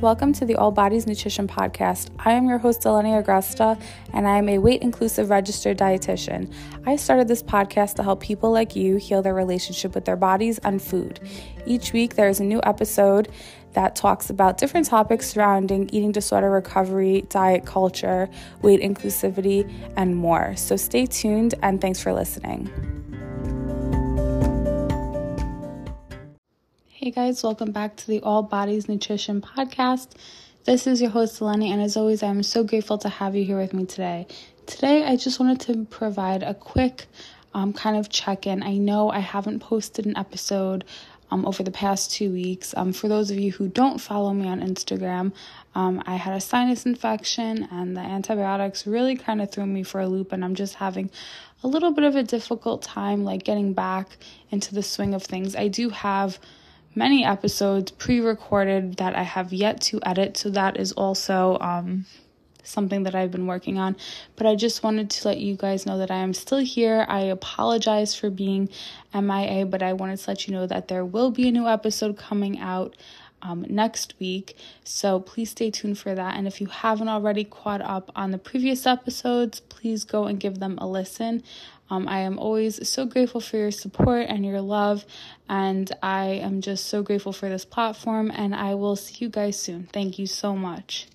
Welcome to the All Bodies Nutrition Podcast. I am your host, Eleni Agresta, and I am a weight inclusive registered dietitian. I started this podcast to help people like you heal their relationship with their bodies and food. Each week, there is a new episode that talks about different topics surrounding eating disorder recovery, diet culture, weight inclusivity, and more. So stay tuned, and thanks for listening. Hey guys, welcome back to the All Bodies Nutrition Podcast. This is your host, Eleni, and as always, I'm so grateful to have you here with me today. Today, I just wanted to provide a quick um, kind of check in. I know I haven't posted an episode um, over the past two weeks. Um, for those of you who don't follow me on Instagram, um, I had a sinus infection, and the antibiotics really kind of threw me for a loop, and I'm just having a little bit of a difficult time like getting back into the swing of things. I do have many episodes pre recorded that I have yet to edit. So that is also um, something that I've been working on. But I just wanted to let you guys know that I am still here. I apologize for being MIA, but I wanted to let you know that there will be a new episode coming out. Um, next week. So please stay tuned for that. And if you haven't already caught up on the previous episodes, please go and give them a listen. Um, I am always so grateful for your support and your love, and I am just so grateful for this platform. And I will see you guys soon. Thank you so much.